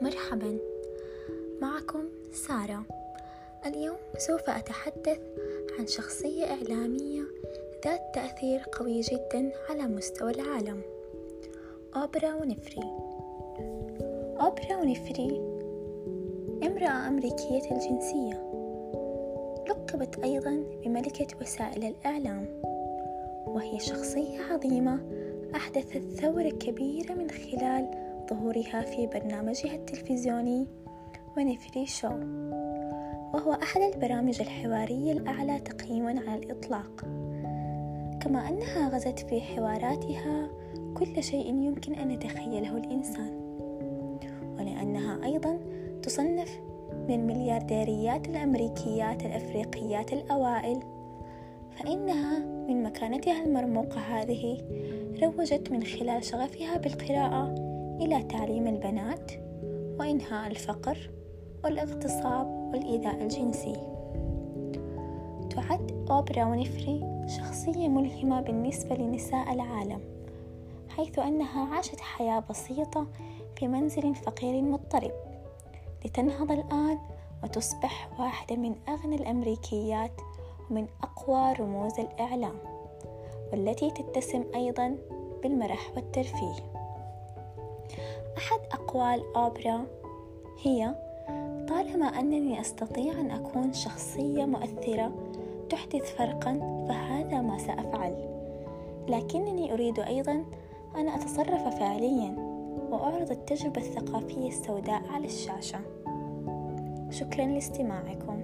مرحبا. معكم سارة. اليوم سوف أتحدث عن شخصية إعلامية ذات تأثير قوي جدا على مستوى العالم. أوبرا ونفري أوبرا ونفري امرأة أمريكية الجنسية. لقبت أيضا بملكة وسائل الإعلام وهي شخصية عظيمة أحدثت ثورة كبيرة من خلال ظهورها في برنامجها التلفزيوني ونفري شو وهو أحد البرامج الحوارية الأعلى تقييما على الإطلاق. كما أنها غزت في حواراتها كل شيء يمكن أن يتخيله الإنسان ولأنها أيضا تصنف من مليارديريات الأمريكيات الأفريقيات الأوائل. فإنها من مكانتها المرموقة هذه روجت من خلال شغفها بالقراءة إلى تعليم البنات وإنهاء الفقر والاغتصاب والإيذاء الجنسي. تعد أوبرا ونفري شخصية ملهمة بالنسبة لنساء العالم حيث أنها عاشت حياة بسيطة في منزل فقير مضطرب. لتنهض الآن وتصبح واحدة من أغنى الأمريكيات ومن أقوى رموز الإعلام والتي تتسم أيضا بالمرح والترفيه. أحد أقوال أوبرا هي طالما أنني أستطيع أن أكون شخصية مؤثرة تحدث فرقا فهذا ما سأفعل. لكنني أريد أيضا أن أتصرف فعليا وأعرض التجربة الثقافية السوداء على الشاشة. شكرا لاستماعكم.